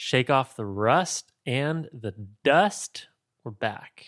shake off the rust and the dust. We're back.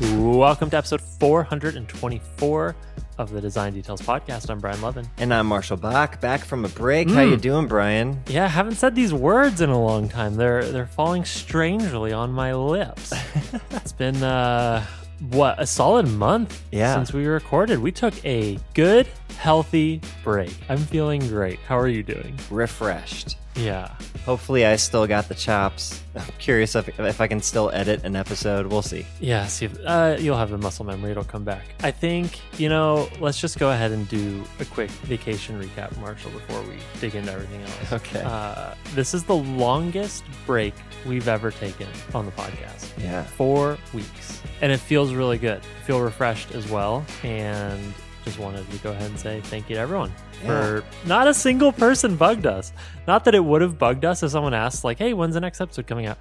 Welcome to episode 424 of the Design Details podcast. I'm Brian Lovin, And I'm Marshall Bock, back from a break. How you doing, Brian? Yeah, I haven't said these words in a long time. They're they're falling strangely on my lips. it's been uh what, a solid month Yeah. since we recorded. We took a good, healthy break. I'm feeling great. How are you doing? Refreshed. Yeah. Hopefully, I still got the chops. I'm curious if, if I can still edit an episode. We'll see. Yeah, see, if, uh, you'll have the muscle memory. It'll come back. I think, you know, let's just go ahead and do a quick vacation recap, Marshall, before we dig into everything else. Okay. Uh, this is the longest break we've ever taken on the podcast. Yeah. Four weeks. And it feels really good. I feel refreshed as well. And just wanted to go ahead and say thank you to everyone for not a single person bugged us. Not that it would have bugged us if someone asked, like, hey, when's the next episode coming out?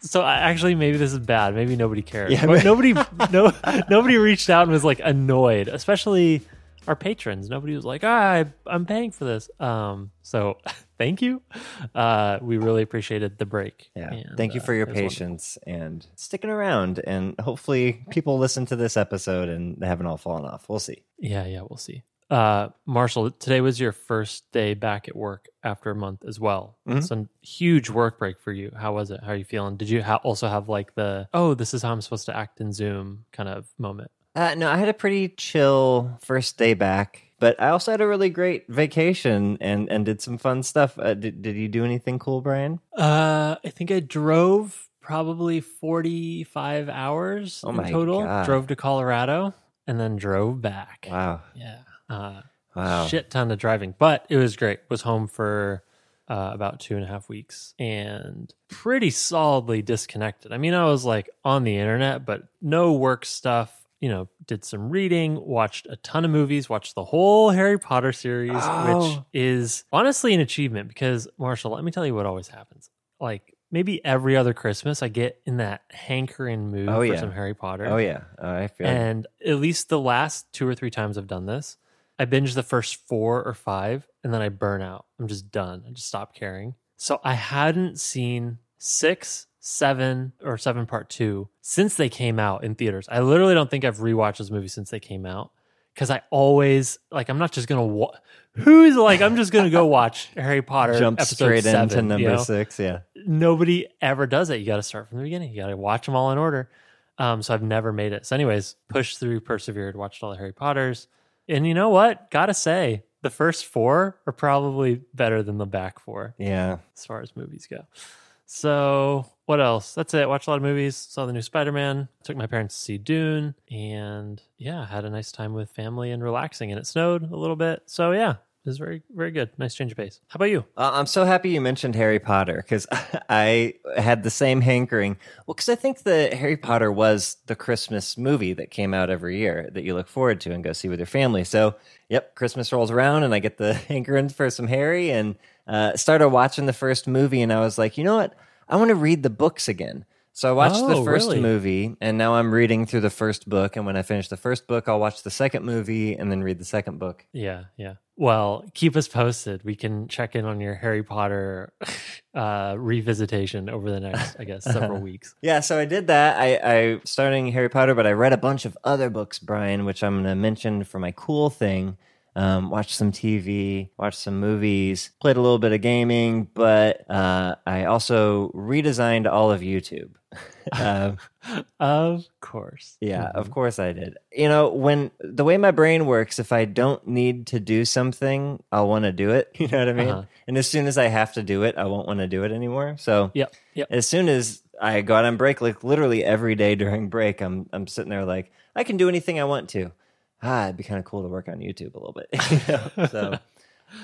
So I, actually, maybe this is bad. Maybe nobody cares. Yeah, But but- nobody, no, nobody reached out and was like annoyed, especially our patrons. Nobody was like, ah, I, I'm paying for this. Um, so thank you. Uh, we really appreciated the break. Yeah. And, Thank you uh, for your it was wonderful. patience and sticking around. And hopefully, people listen to this episode and they haven't all fallen off. We'll see. Yeah, yeah, we'll see. Uh, Marshall, today was your first day back at work after a month as well. Mhm. It's a huge work break for you. How was it? How are you feeling? Did you ha- also have like the oh, this is how I'm supposed to act in Zoom kind of moment? Uh, no, I had a pretty chill first day back, but I also had a really great vacation and, and did some fun stuff. Uh, did, did you do anything cool, Brian? Uh, I think I drove probably 45 hours Oh in total. God. Drove to Colorado and then drove back. Wow. Yeah. Uh, Wow. shit ton of driving, but it was great. Was home for uh, about two and a half weeks and pretty solidly disconnected. I mean, I was like on the internet, but no work stuff. You know, did some reading, watched a ton of movies, watched the whole Harry Potter series, which Oh. is honestly an achievement because Marshall, let me tell you what always happens. Like maybe every other Christmas, I get in that hankering mood Oh, for yeah. some Harry Potter. Oh, yeah. Uh, I feel And at least the last two or three times I've done this, I binge the first four or five and then I burn out. I'm just done. I just stop caring. So I hadn't seen six, seven, or seven part two since they came out in theaters. I literally don't think I've rewatched those movies since they came out. Cause I always like I'm not just gonna wa- who's like I'm just gonna go watch Harry Potter jump episode straight seven, into you number know? six. Yeah. nobody ever does it. You got to start from the beginning. You got to watch them all in order. Um, so I've never made it. So, anyways, pushed through, persevered, watched all the Harry Potters, and you know what? Gotta say, the first four are probably better than the back four Yeah. as far as movies go. So, what else? That's it. Watched a lot of movies. Saw the new Spider Man. Took my parents to see Dune, and yeah, had a nice time with family and relaxing. And it snowed a little bit, so yeah, it was very, very good. Nice change of pace. How about you? Uh, I'm so happy you mentioned Harry Potter because I had the same hankering. Well, because I think that Harry Potter was the Christmas movie that came out every year that you look forward to and go see with your family. So, yep, Christmas rolls around and I get the hankering for some Harry and uh, started watching the first movie. And I was like, you know what? I want to read the books again. So I watched Oh, the first really? movie, and now I'm reading through the first book. And when I finish the first book, I'll watch the second movie and then read the second book. Yeah, yeah. Well, keep us posted. We can check in on your Harry Potter uh, revisitation over the next, I guess, several weeks. Yeah, so I did that. I, I starting Harry Potter, but I read a bunch of other books, Brian, which I'm going to mention for my cool thing. Um, watched some TV, watched some movies, played a little bit of gaming, but uh, I also redesigned all of YouTube. uh, Of course. yeah, of course I did. You know, when the way my brain works, if I don't need to do something, I'll want to do it. You know what I mean? Uh-huh. And as soon as I have to do it, I won't want to do it anymore. So Yep. Yep. as soon as I got on break, like literally every day during break, I'm I'm sitting there like I can do anything I want to. Ah, it'd be kind of cool to work on YouTube a little bit. you know? So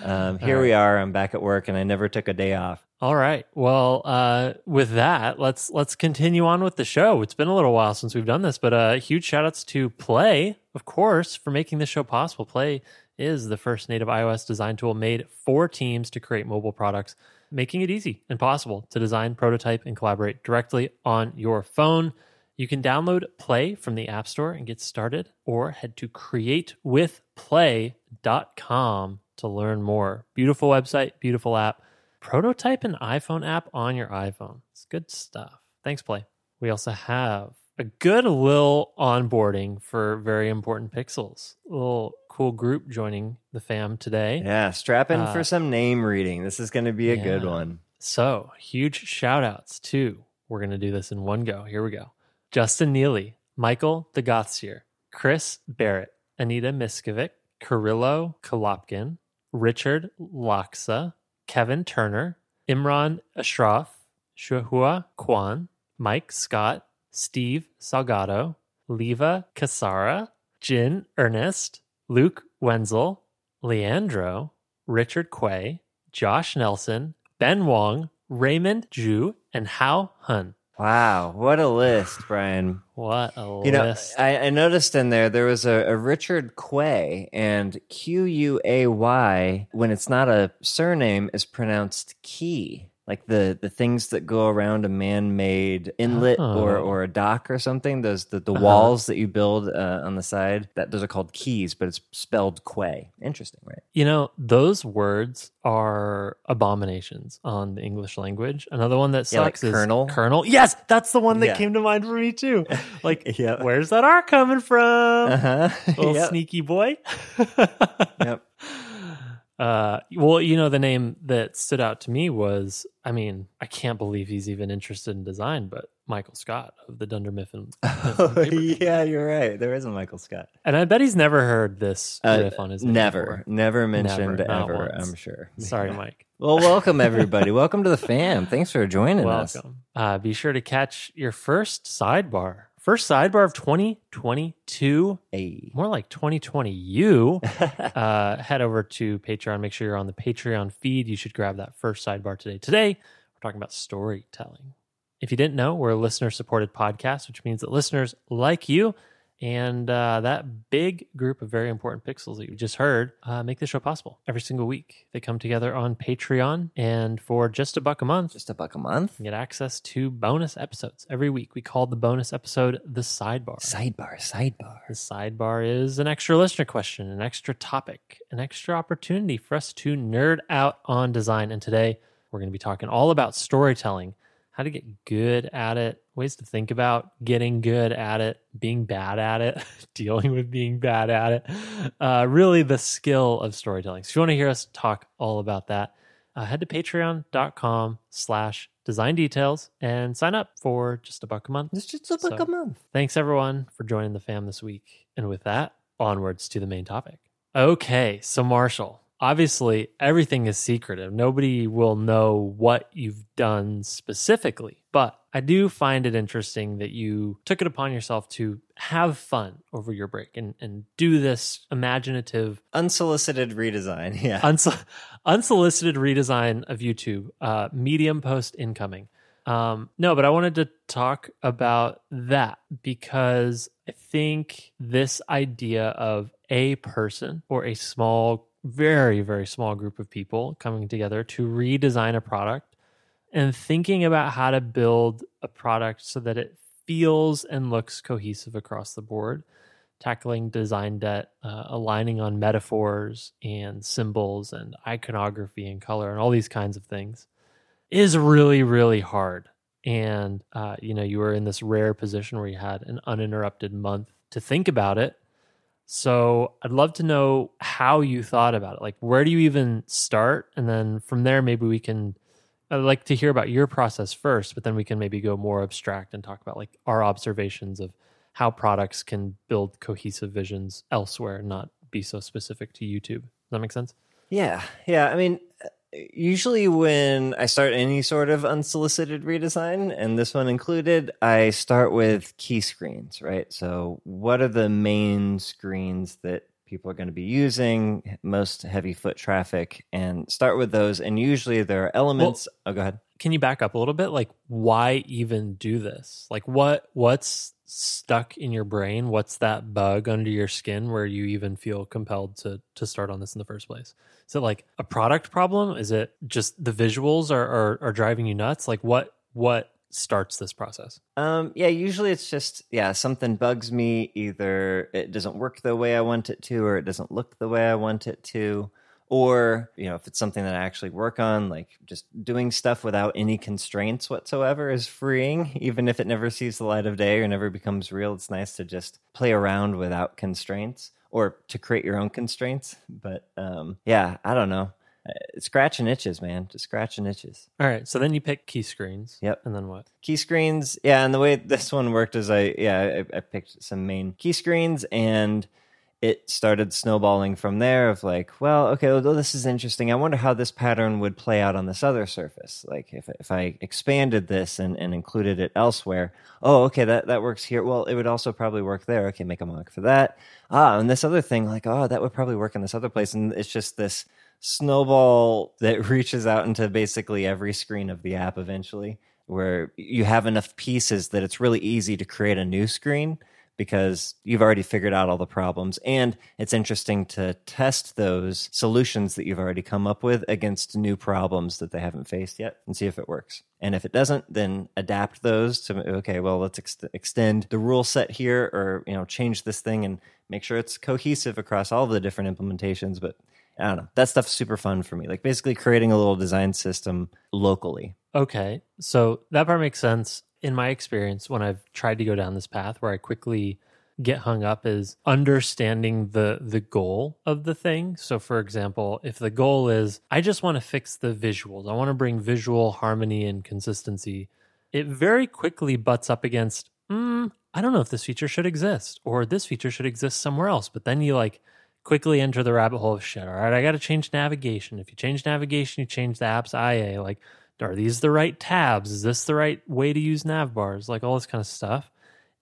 um, here we are. I'm back at work, and I never took a day off. All right. Well, uh, with that, let's let's continue on with the show. It's been a little while since we've done this, but uh, huge shout outs to Play, of course, for making this show possible. Play is the first native iOS design tool made for teams to create mobile products making it easy and possible to design, prototype, and collaborate directly on your phone. You can download Play from the App Store and get started, or head to createwithplay.com to learn more. Beautiful website, beautiful app. Prototype an iPhone app on your iPhone. It's good stuff. Thanks, Play. We also have a good little onboarding for very important pixels. A little cool group joining the fam today. Yeah, strap in Uh, for some name reading. This is going to be a good one. So, huge shout outs to, we're going to do this in one go. Here we go. Justin Neely, Michael DeGothsier, Chris Barrett, Anita Miskovic, Kirillo Kolopkin, Richard Laksa, Kevin Turner, Imran Ashraf, Shuhua Kwan, Mike Scott, Steve Salgado, Leva Casara, Jin Ernest, Luke Wenzel, Leandro, Richard Quay, Josh Nelson, Ben Wong, Raymond Zhu, and Hao Hun. Wow, what a list, Brian. What a You know. I, I noticed in there there was a, a Richard Quay, and Q U A Y, when it's not a surname, is pronounced key. Like the, the things that go around a man made inlet or, Oh. or a dock or something, those the, the Uh-huh. walls that you build uh, on the side, that those are called keys, but it's spelled Quay. Interesting, right? you know, those words are abominations on the English language. Another one that Yeah, like sucks is colonel colonel Yes, that's the one that Yeah. came to mind for me too. Like, Yep. where's that R coming from? Uh-huh. Little Yep. sneaky boy. Yep. Uh, well, you know, the name that stood out to me was, I mean, I can't believe he's even interested in design, but Michael Scott of the Dunder Mifflin. Oh, yeah, you're right. There is a Michael Scott. And I bet he's never heard this Uh, riff on his name never, never mentioned Never, ever. once. I'm sure. Sorry, Mike. Well, welcome everybody. welcome to the fam. Thanks for joining us. Welcome. Uh, be sure to catch your first sidebar. First sidebar of 2022, Hey. more like 2020 you. uh, head over to Patreon. Make sure you're on the Patreon feed. You should grab that first sidebar today. Today, we're talking about storytelling. If you didn't know, we're a listener supported podcast, which means that listeners like you and uh, that big group of very important pixels that you just heard uh, make this show possible every single week. They come together on Patreon, and for just a buck a month, Just a buck a month. you get access to bonus episodes every week. We call the bonus episode the sidebar. Sidebar, sidebar. The sidebar is an extra listener question, an extra topic, an extra opportunity for us to nerd out on design. And today we're going to be talking all about storytelling, how to get good at it, ways to think about getting good at it, being bad at it, dealing with being bad at it. Uh, really, the skill of storytelling. So if you want to hear us talk all about that, uh, head to patreon.com slash design details and sign up for just a buck a month. It's just a buck So- a month. Thanks everyone for joining the fam this week. And with that, onwards to the main topic. Okay, so Marshall, obviously everything is secretive. Nobody will know what you've done specifically, but I do find it interesting that you took it upon yourself to have fun over your break and, and do this imaginative Unsolicited redesign. Yeah. Unso- unsolicited redesign of YouTube, uh, medium post incoming. Um, no, but I wanted to talk about that because I think this idea of a person or a small, very, very small group of people coming together to redesign a product and thinking about how to build a product so that it feels and looks cohesive across the board tackling design debt, uh, aligning on metaphors and symbols and iconography and color and all these kinds of things is really, really hard. And, uh, you know, you were in this rare position where you had an uninterrupted month to think about it. So I'd love to know how you thought about it. Like, where do you even start? And then from there, maybe we can. I'd like to hear about your process first, but then we can maybe go more abstract and talk about like our observations of how products can build cohesive visions elsewhere, not be so specific to YouTube. Does that make sense? Yeah, yeah. I mean, usually when I start any sort of unsolicited redesign, and this one included, I start with key screens, right? So, what are the main screens that people are going to be using, most heavy foot traffic, and start with those. And usually there are elements. oh, go ahead. Can you back up a little bit? Like, why even do this? Like, what what's stuck in your brain? What's that bug under your skin where you even feel compelled to to start on this in the first place? Is it like a product problem? Is it just the visuals are are, are driving you nuts? Like, what what starts this process? Um, yeah, usually it's just yeah, something bugs me. Either it doesn't work the way I want it to, or it doesn't look the way I want it to, or you know, if it's something that I actually work on, like just doing stuff without any constraints whatsoever is freeing. Even if it never sees the light of day or never becomes real, it's nice to just play around without constraints or to create your own constraints. But um, yeah, I don't know. Uh, scratching itches, man. Just scratching itches. All right. So then you pick key screens. Yep. And then what? Key screens. Yeah. And the way this one worked is I, yeah, I, I picked some main key screens and it started snowballing from there of like, well, okay, well, this is interesting. I wonder how this pattern would play out on this other surface. Like if, if I expanded this and, and included it elsewhere, oh, okay, that, that works here. Well, it would also probably work there. Okay, make a mock for that. Ah, and this other thing, like, oh, that would probably work in this other place. And it's just this snowball that reaches out into basically every screen of the app eventually, where you have enough pieces that it's really easy to create a new screen because you've already figured out all the problems. And it's interesting to test those solutions that you've already come up with against new problems that they haven't faced yet and see if it works. And if it doesn't, then adapt those to, okay, well, let's ex- extend the rule set here or, you know, change this thing and make sure it's cohesive across all the different implementations. But I don't know. That stuff's super fun for me. Like basically creating a little design system locally. Okay. So that part makes sense. In my experience, when I've tried to go down this path where I quickly get hung up is understanding the the goal of the thing. So for example, if the goal is I just want to fix the visuals, I want to bring visual harmony and consistency, it very quickly butts up against mm, I don't know if this feature should exist or this feature should exist somewhere else. But then you like quickly enter the rabbit hole of shit. All right, I got to change navigation. If you change navigation, you change the app's IA. Like, are these the right tabs? Is this the right way to use nav bars? Like all this kind of stuff.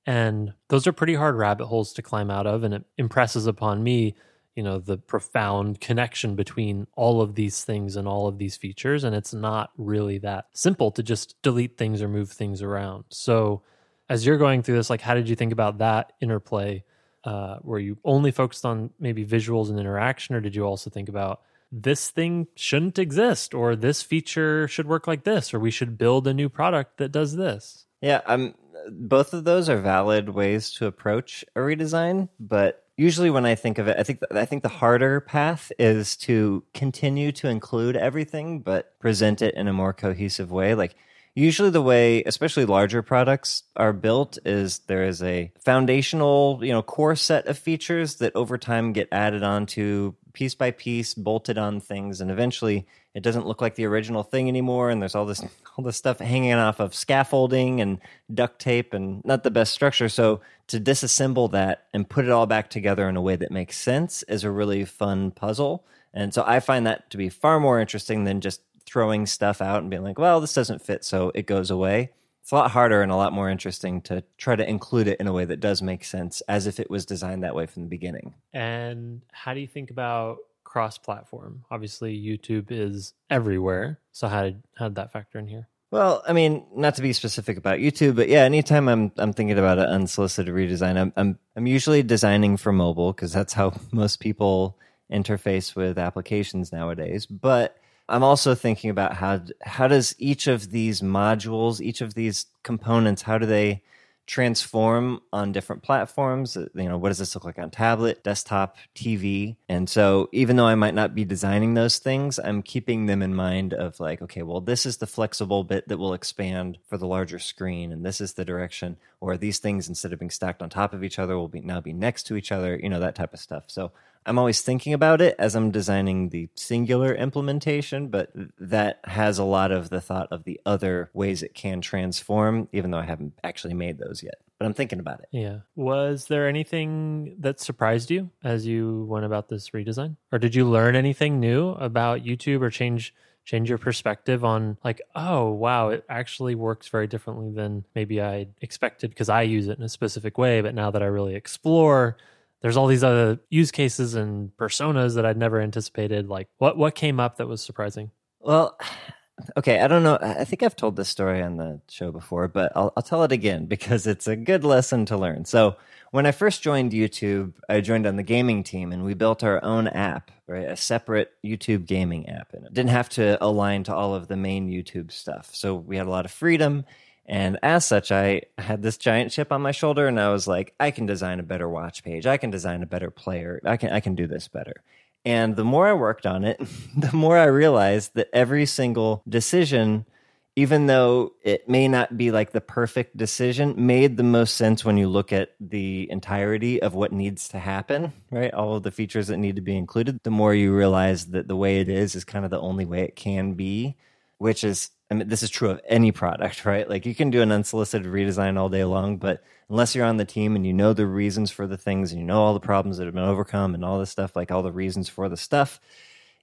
And those are pretty hard rabbit holes to climb out of. And it impresses upon me, you know, the profound connection between all of these things and all of these features. And it's not really that simple to just delete things or move things around. So, as you're going through this, like, how did you think about that interplay uh, were you only focused on maybe visuals and interaction, or did you also think about this thing shouldn't exist, or this feature should work like this, or we should build a new product that does this? Yeah, um, both of those are valid ways to approach a redesign, but usually when I think of it, I think I think the harder path is to continue to include everything, but present it in a more cohesive way. Like usually the way especially larger products are built is there is a foundational you know core set of features that over time get added onto piece by piece bolted on things and eventually it doesn't look like the original thing anymore and there's all this all this stuff hanging off of scaffolding and duct tape and not the best structure. So to disassemble that and put it all back together in a way that makes sense is a really fun puzzle. And so i find that to be far more interesting than just throwing stuff out and being like, well, this doesn't fit, so it goes away. It's a lot harder and a lot more interesting to try to include it in a way that does make sense as if it was designed that way from the beginning. And how do you think about cross platform? Obviously, YouTube is everywhere. So how did how did that factor in here? Well, I mean, not to be specific about YouTube, but yeah, anytime I'm I'm thinking about an unsolicited redesign, I'm I'm I'm usually designing for mobile because that's how most people interface with applications nowadays. But I'm also thinking about how how does each of these modules, each of these components, how do they transform on different platforms? Uh, you know, what does this look like on tablet, desktop, TV? And so even though I might not be designing those things, I'm keeping them in mind of like, okay, well, this is the flexible bit that will expand for the larger screen, and this is the direction, or these things instead of being stacked on top of each other will be now be next to each other, you know, that type of stuff. So I'm always thinking about it as I'm designing the singular implementation, but that has a lot of the thought of the other ways it can transform, even though I haven't actually made those yet. But I'm thinking about it. Yeah. Was there anything that surprised you as you went about this redesign? Or did you learn anything new about YouTube or change change your perspective on like, oh wow, it actually works very differently than maybe I expected because I use it in a specific way, but now that I really explore there's all these other use cases and personas that I'd never anticipated. Like what what came up that was surprising? Well, okay, I don't know. I think I've told this story on the show before, but I'll, I'll tell it again because it's a good lesson to learn. So, when I first joined YouTube, I joined on the gaming team and we built our own app, right? A separate YouTube gaming app. And it didn't have to align to all of the main YouTube stuff. So we had a lot of freedom. And as such, I had this giant chip on my shoulder and I was like, I can design a better watch page. I can design a better player. I can I can do this better. And the more I worked on it, the more I realized that every single decision even though it may not be like the perfect decision, made the most sense when you look at the entirety of what needs to happen, right? All of the features that need to be included. The more you realize that the way it is is kind of the only way it can be, which is, I mean, this is true of any product, right? Like you can do an unsolicited redesign all day long, but unless you're on the team and you know the reasons for the things and you know all the problems that have been overcome and all this stuff, like all the reasons for the stuff,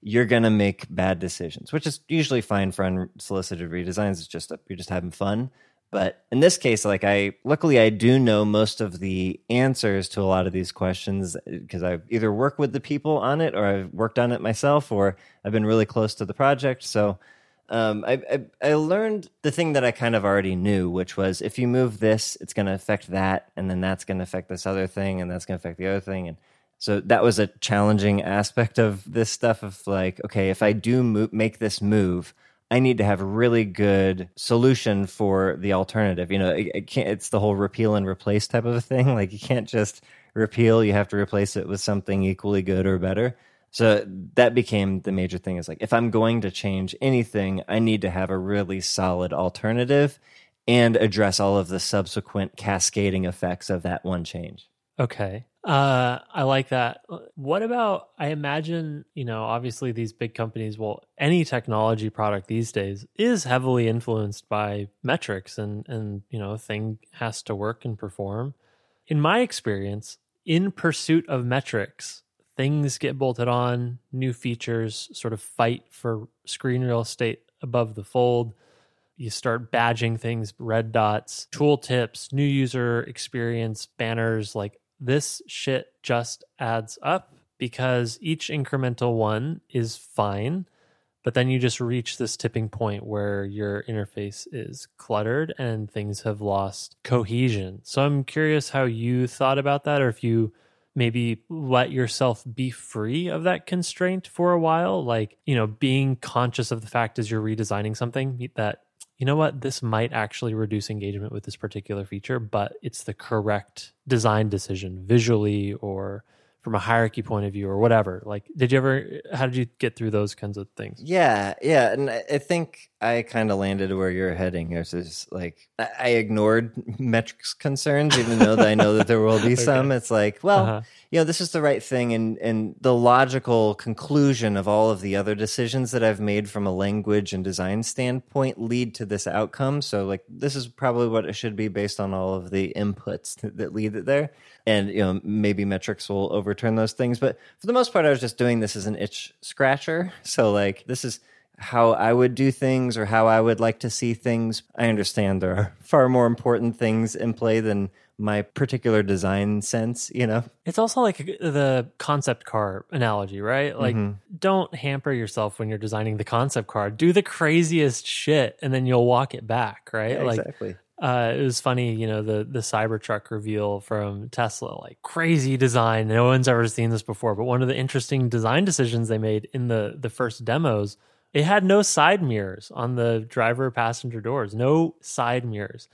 you're to make bad decisions, which is usually fine for unsolicited redesigns. It's just a, you're just having fun. But in this case, like I, luckily I do know most of the answers to a lot of these questions uh, because I've either worked with the people on it or I've worked on it myself or I've been really close to the project. So um, I, I, I learned the thing that I kind of already knew, which was if you move this, it's going to affect that, and then that's going to affect this other thing, and that's going to affect the other thing, and so that was a challenging aspect of this stuff of like, okay, if I do make this move, I need to have a really good solution for the alternative. You know, it, it can't, it's the whole repeal and replace type of a thing. Like you can't just repeal, you have to replace it with something equally good or better. So that became the major thing is like, if I'm going to change anything, I need to have a really solid alternative and address all of the subsequent cascading effects of that one change. Okay. Uh, I like that. What about? I imagine you know, obviously these big companies. Well, any technology product these days is heavily influenced by metrics, and and you know, thing has to work and perform. In my experience, in pursuit of metrics, things get bolted on. New features sort of fight for screen real estate above the fold you start badging things red dots tooltips, new user experience banners like this shit just adds up because each incremental one is fine. But then you just reach this tipping point where your interface is cluttered and things have lost cohesion. So I'm curious how you thought about that, or if you maybe let yourself be free of that constraint for a while. Like, you know, being conscious of the fact as you're redesigning something that you know what, this might actually reduce engagement with this particular feature, but it's the correct design decision visually or from a hierarchy point of view or whatever. Like, did you ever, how did you get through those kinds of things? Yeah, yeah. And I think I kind of landed where you're heading. It's just like, I ignored metrics concerns, even though I know that there will be okay. some. It's like, well, uh-huh you know this is the right thing and and the logical conclusion of all of the other decisions that I've made from a language and design standpoint lead to this outcome so like this is probably what it should be based on all of the inputs that lead it there and you know maybe metrics will overturn those things but for the most part I was just doing this as an itch scratcher so like this is how I would do things or how I would like to see things. I understand there are far more important things in play than my particular design sense, you know? It's also like the concept car analogy, right? Like, mm-hmm. don't hamper yourself when you're designing the concept car. Do the craziest shit and then you'll walk it back, right? Yeah, like, exactly. Uh, it was funny, you know, the the Cybertruck reveal from Tesla, like crazy design. No one's ever seen this before. But one of the interesting design decisions they made in the the first demos, it had no side mirrors on the driver passenger doors, no side mirrors.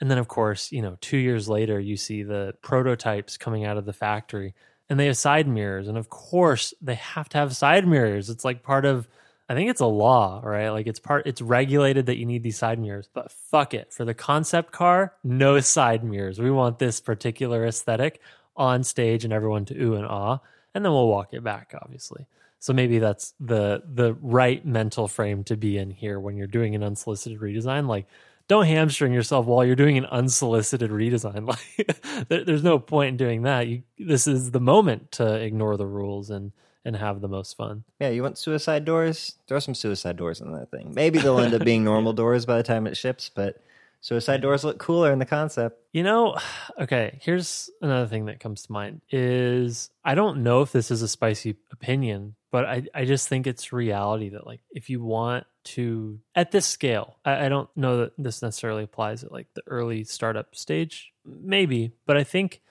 And then, of course, you know, two years later, you see the prototypes coming out of the factory and they have side mirrors. And of course, they have to have side mirrors. It's like part of, I think it's a law, right? Like it's part, it's regulated that you need these side mirrors. But fuck it. For the concept car, no side mirrors. We want this particular aesthetic on stage and everyone to ooh and ah. And then we'll walk it back, obviously. So maybe that's the the right mental frame to be in here when you're doing an unsolicited redesign. Like don't hamstring yourself while you're doing an unsolicited redesign. Like there, there's no point in doing that. You, this is the moment to ignore the rules and and have the most fun. Yeah, you want suicide doors? Throw some suicide doors in that thing. Maybe they'll end up being normal doors by the time it ships, but Suicide doors look cooler in the concept. You know, okay, here's another thing that comes to mind is I don't know if this is a spicy opinion, but I, I just think it's reality that like if you want to at this scale, I, I don't know that this necessarily applies at like the early startup stage, maybe, but I think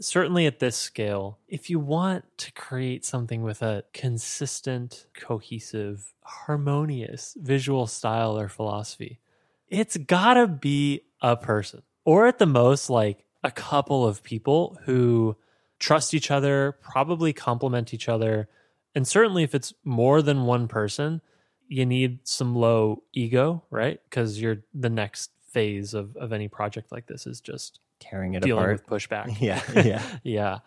certainly at this scale, if you want to create something with a consistent, cohesive, harmonious visual style or philosophy, it's gotta be a person, or at the most, like a couple of people who trust each other, probably complement each other. And certainly, if it's more than one person, you need some low ego, right? Because you're the next phase of, of any project like this is just Tearing it dealing apart. with pushback. Yeah, yeah. yeah.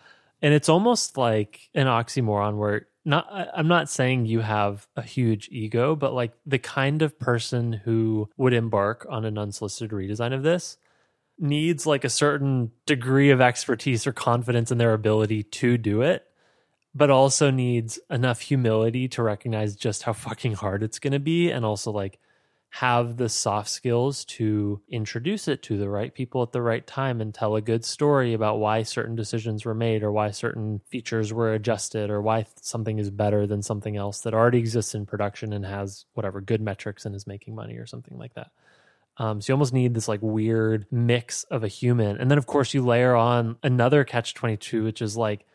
And it's almost like an oxymoron where not I'm not saying you have a huge ego, but like the kind of person who would embark on an unsolicited redesign of this needs like a certain degree of expertise or confidence in their ability to do it, but also needs enough humility to recognize just how fucking hard it's going to be and also like have the soft skills to introduce it to the right people at the right time and tell a good story about why certain decisions were made or why certain features were adjusted or why something is better than something else that already exists in production and has whatever good metrics and is making money or something like that. Um, so you almost need this like weird mix of a human. And then, of course, you layer on another catch 22, which is like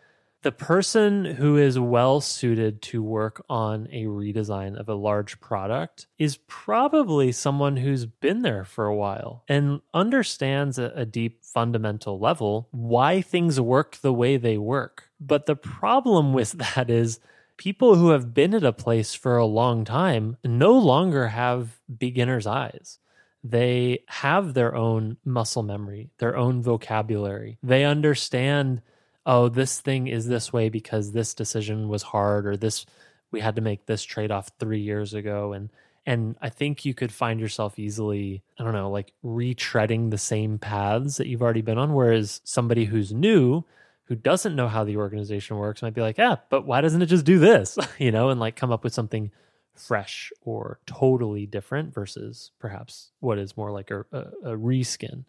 the person who is well suited to work on a redesign of a large product is probably someone who's been there for a while and understands at a deep fundamental level why things work the way they work. But the problem with that is people who have been at a place for a long time no longer have beginner's eyes they have their own muscle memory, their own vocabulary. They understand, oh, this thing is this way because this decision was hard or this we had to make this trade-off 3 years ago and and I think you could find yourself easily, I don't know, like retreading the same paths that you've already been on whereas somebody who's new who doesn't know how the organization works might be like, "Yeah, but why doesn't it just do this?" you know, and like come up with something fresh or totally different versus perhaps what is more like a, a, a reskin.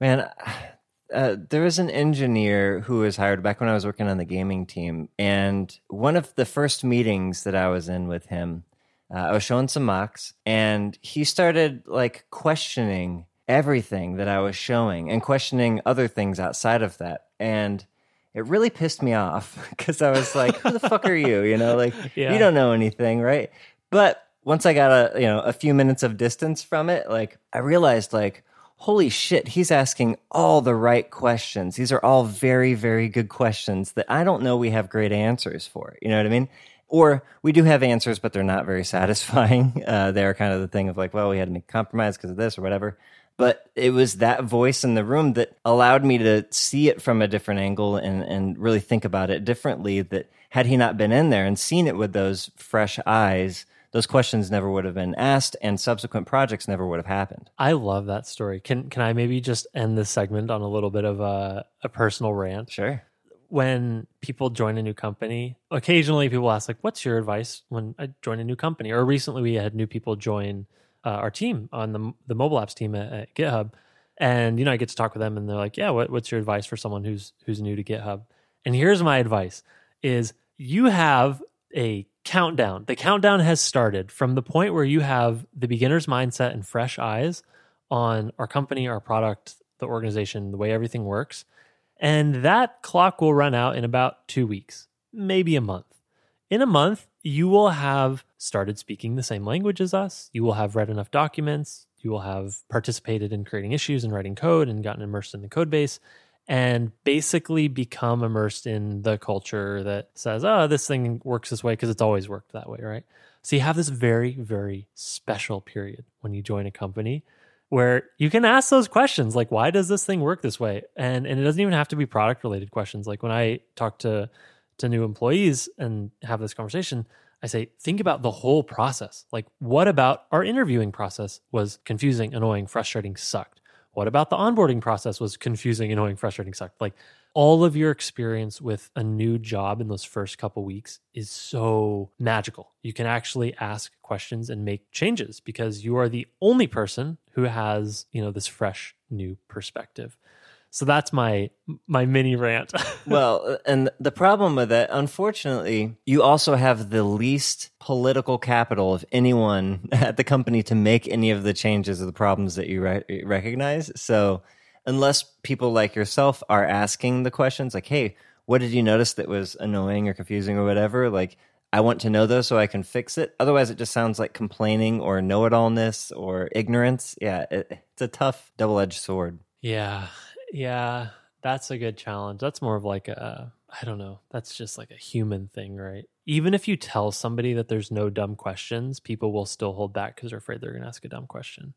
Man, uh, there was an engineer who was hired back when I was working on the gaming team, and one of the first meetings that I was in with him, uh, I was showing some mocks, and he started like questioning everything that I was showing and questioning other things outside of that, and it really pissed me off because I was like, "Who the fuck are you?" You know, like Yeah. you don't know anything, right? But once I got a you know a few minutes of distance from it, like I realized like holy shit, he's asking all the right questions. These are all very, very good questions that I don't know we have great answers for. You know what I mean? Or we do have answers, but they're not very satisfying. Uh, they're kind of the thing of like, well, we had to make compromise because of this or whatever. But it was that voice in the room that allowed me to see it from a different angle and, and really think about it differently. That had he not been in there and seen it with those fresh eyes, those questions never would have been asked and subsequent projects never would have happened. I love that story. Can can I maybe just end this segment on a little bit of a, a personal rant? Sure. When people join a new company, occasionally people ask like, "What's your advice when I join a new company?" Or recently we had new people join uh, our team on the the mobile apps team at, at GitHub, and you know I get to talk with them, and they're like, "Yeah, what, what's your advice for someone who's who's new to GitHub?" And here's my advice: is you have a countdown. The countdown has started from the point where you have the beginner's mindset and fresh eyes on our company, our product, the organization, the way everything works. And that clock will run out in about two weeks, maybe a month. In a month, you will have started speaking the same language as us. You will have read enough documents. You will have participated in creating issues and writing code and gotten immersed in the code base and basically become immersed in the culture that says, oh, this thing works this way because it's always worked that way, right? So you have this very, very special period when you join a company where you can ask those questions like, why does this thing work this way? And and it doesn't even have to be product related questions. Like when I talk to to new employees and have this conversation, I say, think about the whole process. Like, what about our interviewing process was confusing, annoying, frustrating, sucked? What about the onboarding process was confusing, annoying, frustrating, sucked? Like all of your experience with a new job in those first couple weeks is so magical. You can actually ask questions and make changes because you are the only person who has, you know, this fresh new perspective. So that's my my mini rant. well, and the problem with that, unfortunately, you also have the least political capital of anyone at the company to make any of the changes or the problems that you re- recognize. So, unless people like yourself are asking the questions, like, "Hey, what did you notice that was annoying or confusing or whatever?" Like, I want to know those so I can fix it. Otherwise, it just sounds like complaining or know it allness or ignorance. Yeah, it, it's a tough double edged sword. Yeah. Yeah, that's a good challenge. That's more of like a I don't know. That's just like a human thing, right? Even if you tell somebody that there's no dumb questions, people will still hold back because they're afraid they're going to ask a dumb question.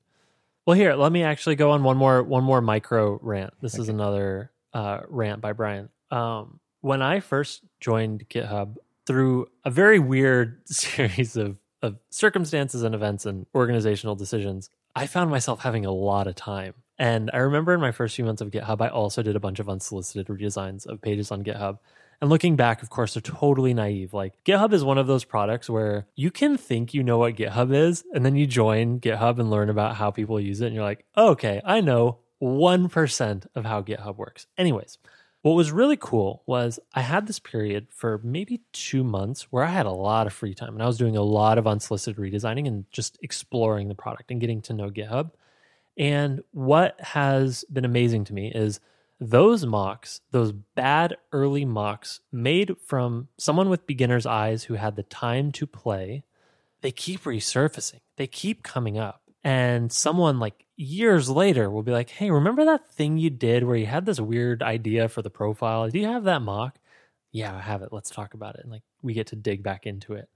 Well, here, let me actually go on one more one more micro rant. This okay. is another uh, rant by Brian. Um, when I first joined GitHub through a very weird series of of circumstances and events and organizational decisions, I found myself having a lot of time and I remember in my first few months of GitHub, I also did a bunch of unsolicited redesigns of pages on GitHub. And looking back, of course, they're totally naive. Like GitHub is one of those products where you can think you know what GitHub is, and then you join GitHub and learn about how people use it, and you're like, oh, okay, I know 1% of how GitHub works. Anyways, what was really cool was I had this period for maybe two months where I had a lot of free time and I was doing a lot of unsolicited redesigning and just exploring the product and getting to know GitHub. And what has been amazing to me is those mocks, those bad early mocks made from someone with beginner's eyes who had the time to play, they keep resurfacing. They keep coming up. And someone like years later will be like, hey, remember that thing you did where you had this weird idea for the profile? Do you have that mock? Yeah, I have it. Let's talk about it. And like we get to dig back into it.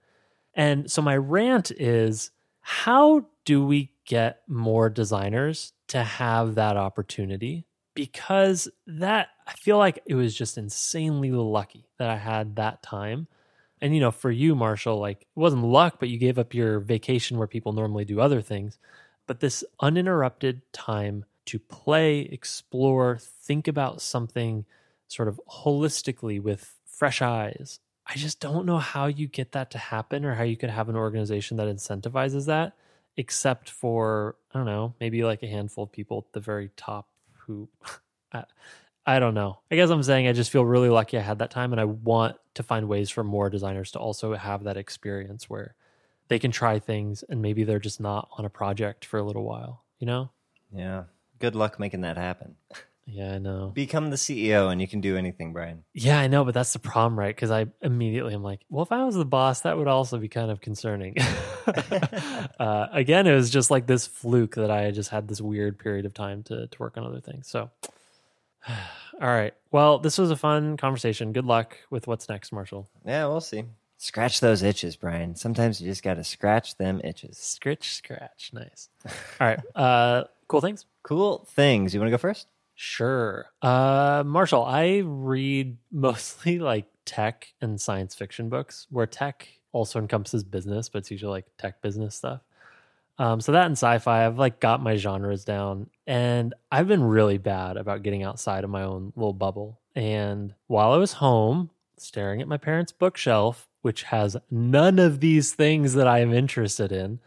And so my rant is how do we get more designers to have that opportunity? Because that, I feel like it was just insanely lucky that I had that time. And, you know, for you, Marshall, like it wasn't luck, but you gave up your vacation where people normally do other things. But this uninterrupted time to play, explore, think about something sort of holistically with fresh eyes I just don't know how you get that to happen or how you could have an organization that incentivizes that, except for, I don't know, maybe like a handful of people at the very top who, I, I don't know. I guess I'm saying I just feel really lucky I had that time and I want to find ways for more designers to also have that experience where they can try things and maybe they're just not on a project for a little while, you know? Yeah. Good luck making that happen. Yeah, I know. Become the CEO and you can do anything, Brian. Yeah, I know, but that's the problem, right? Because I immediately am like, well, if I was the boss, that would also be kind of concerning. uh, again, it was just like this fluke that I just had this weird period of time to, to work on other things. So, all right. Well, this was a fun conversation. Good luck with what's next, Marshall. Yeah, we'll see. Scratch those itches, Brian. Sometimes you just got to scratch them itches. Scritch, scratch. Nice. All right. Uh, cool things. Cool things. You want to go first? Sure. Uh, Marshall, I read mostly like tech and science fiction books where tech also encompasses business, but it's usually like tech business stuff. Um, so that and sci-fi, I've like got my genres down, and I've been really bad about getting outside of my own little bubble. And while I was home, staring at my parents' bookshelf, which has none of these things that I am interested in,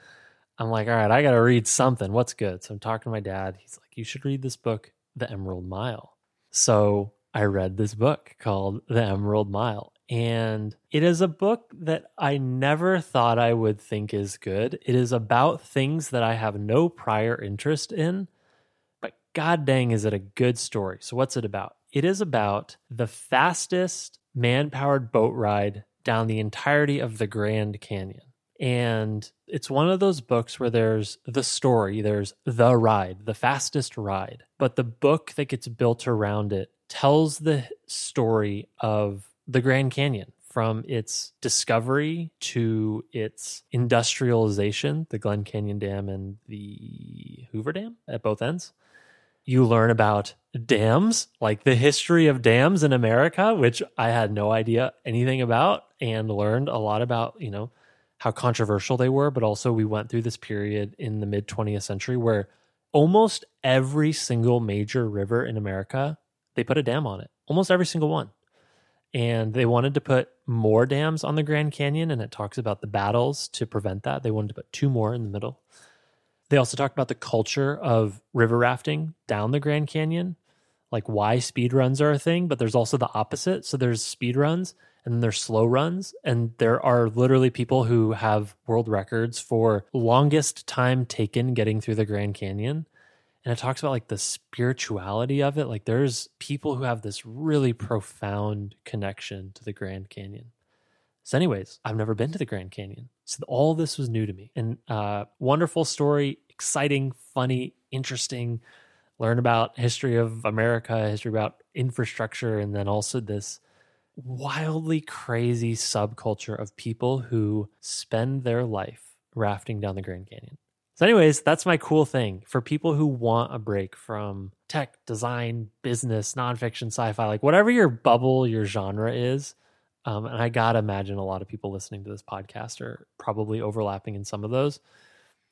I'm like, all right, I got to read something. What's good? So I'm talking to my dad. He's like, you should read this book the Emerald Mile. So I read this book called The Emerald Mile. And it is a book that I never thought I would think is good. It is about things that I have no prior interest in, but god dang, is it a good story. So, what's it about? It is about the fastest man powered boat ride down the entirety of the Grand Canyon. And it's one of those books where there's the story, there's the ride, the fastest ride. But the book that gets built around it tells the story of the Grand Canyon from its discovery to its industrialization, the Glen Canyon Dam and the Hoover Dam at both ends. You learn about dams, like the history of dams in America, which I had no idea anything about, and learned a lot about, you know, how controversial they were, but also we went through this period in the mid 20th century where almost every single major river in America, they put a dam on it. Almost every single one. And they wanted to put more dams on the Grand Canyon, and it talks about the battles to prevent that. They wanted to put two more in the middle. They also talked about the culture of river rafting down the Grand Canyon, like why speed runs are a thing, but there's also the opposite. So there's speed runs and there's slow runs. And there are literally people who have world records for longest time taken getting through the Grand Canyon. And it talks about like the spirituality of it. Like there's people who have this really profound connection to the Grand Canyon. So, anyways, I've never been to the Grand Canyon. So all this was new to me. And uh, wonderful story, exciting, funny, interesting. Learn about history of America, history about infrastructure, and then also this wildly crazy subculture of people who spend their life rafting down the Grand Canyon. So, anyways, that's my cool thing for people who want a break from tech, design, business, nonfiction, sci fi, like whatever your bubble, your genre is. Um, and I gotta imagine a lot of people listening to this podcast are probably overlapping in some of those.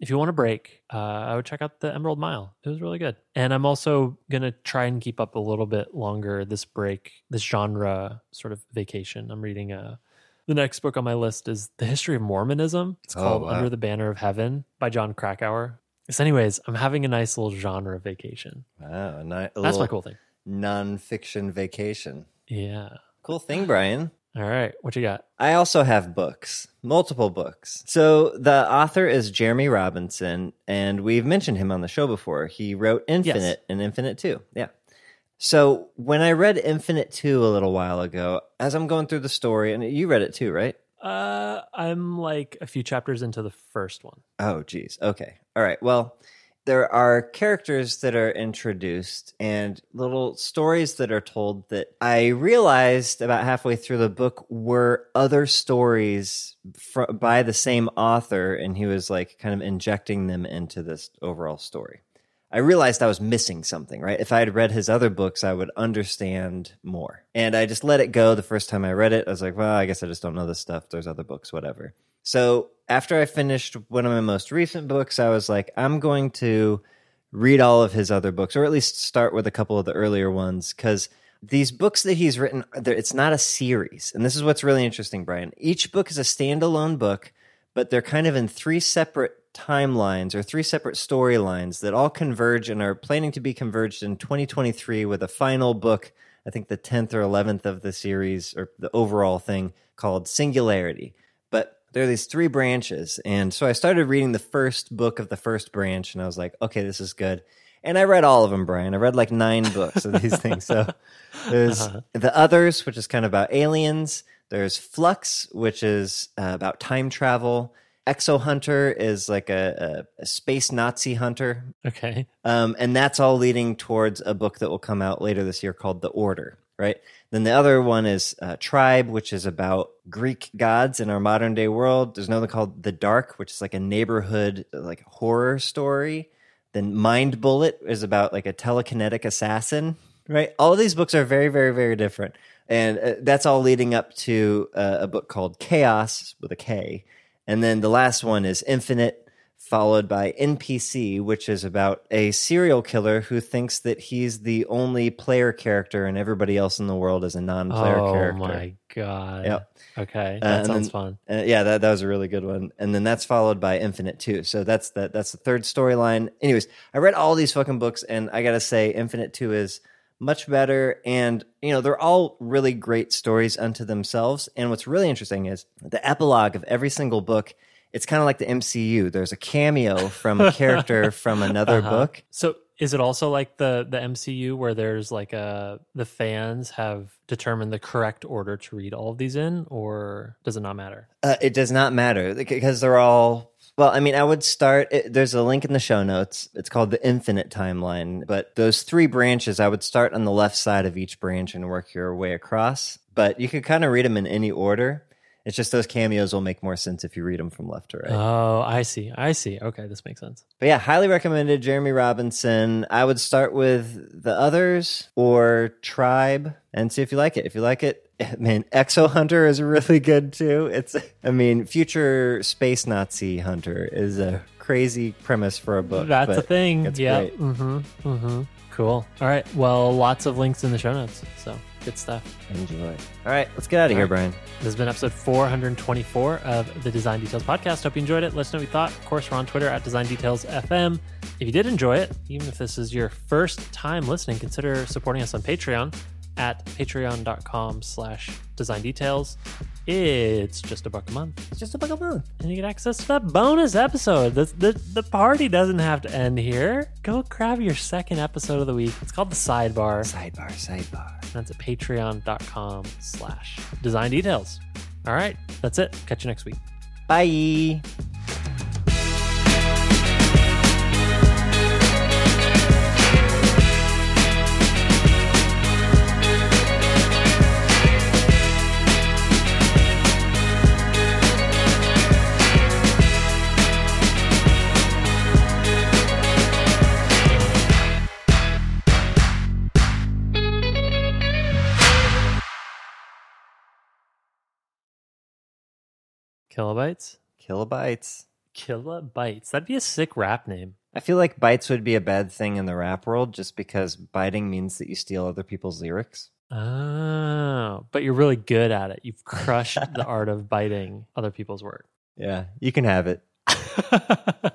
If you want a break, uh, I would check out the Emerald Mile. It was really good. And I'm also gonna try and keep up a little bit longer this break, this genre sort of vacation. I'm reading a. Uh, the next book on my list is The History of Mormonism. It's oh, called wow. Under the Banner of Heaven by Jon Krakauer. So, anyways, I'm having a nice little genre vacation. Wow, a ni- a that's my cool thing. Nonfiction vacation. Yeah. Cool thing, Brian. All right. What you got? I also have books, multiple books. So the author is Jeremy Robinson, and we've mentioned him on the show before. He wrote Infinite yes. and Infinite 2. Yeah. So when I read Infinite 2 a little while ago, as I'm going through the story, and you read it too, right? Uh, I'm like a few chapters into the first one. Oh, geez. Okay. All right. Well, there are characters that are introduced and little stories that are told that I realized about halfway through the book were other stories fr- by the same author, and he was like kind of injecting them into this overall story. I realized I was missing something, right? If I had read his other books, I would understand more. And I just let it go the first time I read it. I was like, well, I guess I just don't know this stuff. There's other books, whatever. So after I finished one of my most recent books, I was like, I'm going to read all of his other books, or at least start with a couple of the earlier ones, because these books that he's written, it's not a series. And this is what's really interesting, Brian. Each book is a standalone book, but they're kind of in three separate timelines or three separate storylines that all converge and are planning to be converged in 2023 with a final book, I think the 10th or 11th of the series or the overall thing called Singularity there are these three branches. And so I started reading the first book of the first branch, and I was like, okay, this is good. And I read all of them, Brian. I read like nine books of these things. So there's uh-huh. The Others, which is kind of about aliens. There's Flux, which is uh, about time travel. Exo Hunter is like a, a, a, space Nazi hunter. Okay. Um, and that's all leading towards a book that will come out later this year called The Order, right? Then the other one is uh, Tribe, which is about Greek gods in our modern day world. There's another called The Dark, which is like a neighborhood like horror story. Then Mind Bullet is about like a telekinetic assassin. Right, all of these books are very, very, very different, and uh, that's all leading up to uh, a book called Khaos with a K, and then the last one is Infinite, followed by NPC, which is about a serial killer who thinks that he's the only player character and everybody else in the world is a non-player oh, character. Oh my god! Yep. Okay, uh, that uh, sounds then, fun. Uh, yeah, that that was a really good one. And then that's followed by Infinite Two. So that's that that's the third storyline. Anyways, I read all these fucking books, and I gotta say, Infinite Two is much better and you know they're all really great stories unto themselves and what's really interesting is the epilogue of every single book it's kind of like the MCU. There's a cameo from a character from another uh-huh. book. So is it also like the the MCU where there's like a the fans have determined the correct order to read all of these in, or does it not matter? Uh, it does not matter because they're all. Well, I mean, I would start. It, there's a link in the show notes. It's called the Infinite Timeline. But those three branches, I would start on the left side of each branch and work your way across. But you could kind of read them in any order. It's just those cameos will make more sense if you read them from left to right. Oh, I see. I see. Okay, this makes sense. But yeah, highly recommended Jeremy Robinson. I would start with The Others or Tribe and see if you like it. If you like it, Man, Exo Hunter is really good too. It's, I mean, future space Nazi hunter is a crazy premise for a book. That's a thing. yeah. Mm-hmm. Mm-hmm. Cool. All right. Well, lots of links in the show notes. So good stuff. Enjoy. All right, let's get out of here, All Brian. This has been episode 424 of the Design Details podcast. Hope you enjoyed it. Let us know what you thought. Of course, we're on Twitter at Design Details FM. If you did enjoy it, even if this is your first time listening, consider supporting us on Patreon at patreon.com slash design details. It's just a buck a month. It's just a buck a month. And you get access to that bonus episode. The, the, the party doesn't have to end here. Go grab your second episode of the week. It's called The Sidebar. Sidebar, sidebar. That's at patreon.com slash design details. All right, that's it. Catch you next week. Bye. Kilobytes? Kilobytes. Kilobytes. That'd be a sick rap name. I feel like bites would be a bad thing in the rap world just because biting means that you steal other people's lyrics. Oh, but you're really good at it. You've crushed the art of biting other people's work. Yeah, you can have it.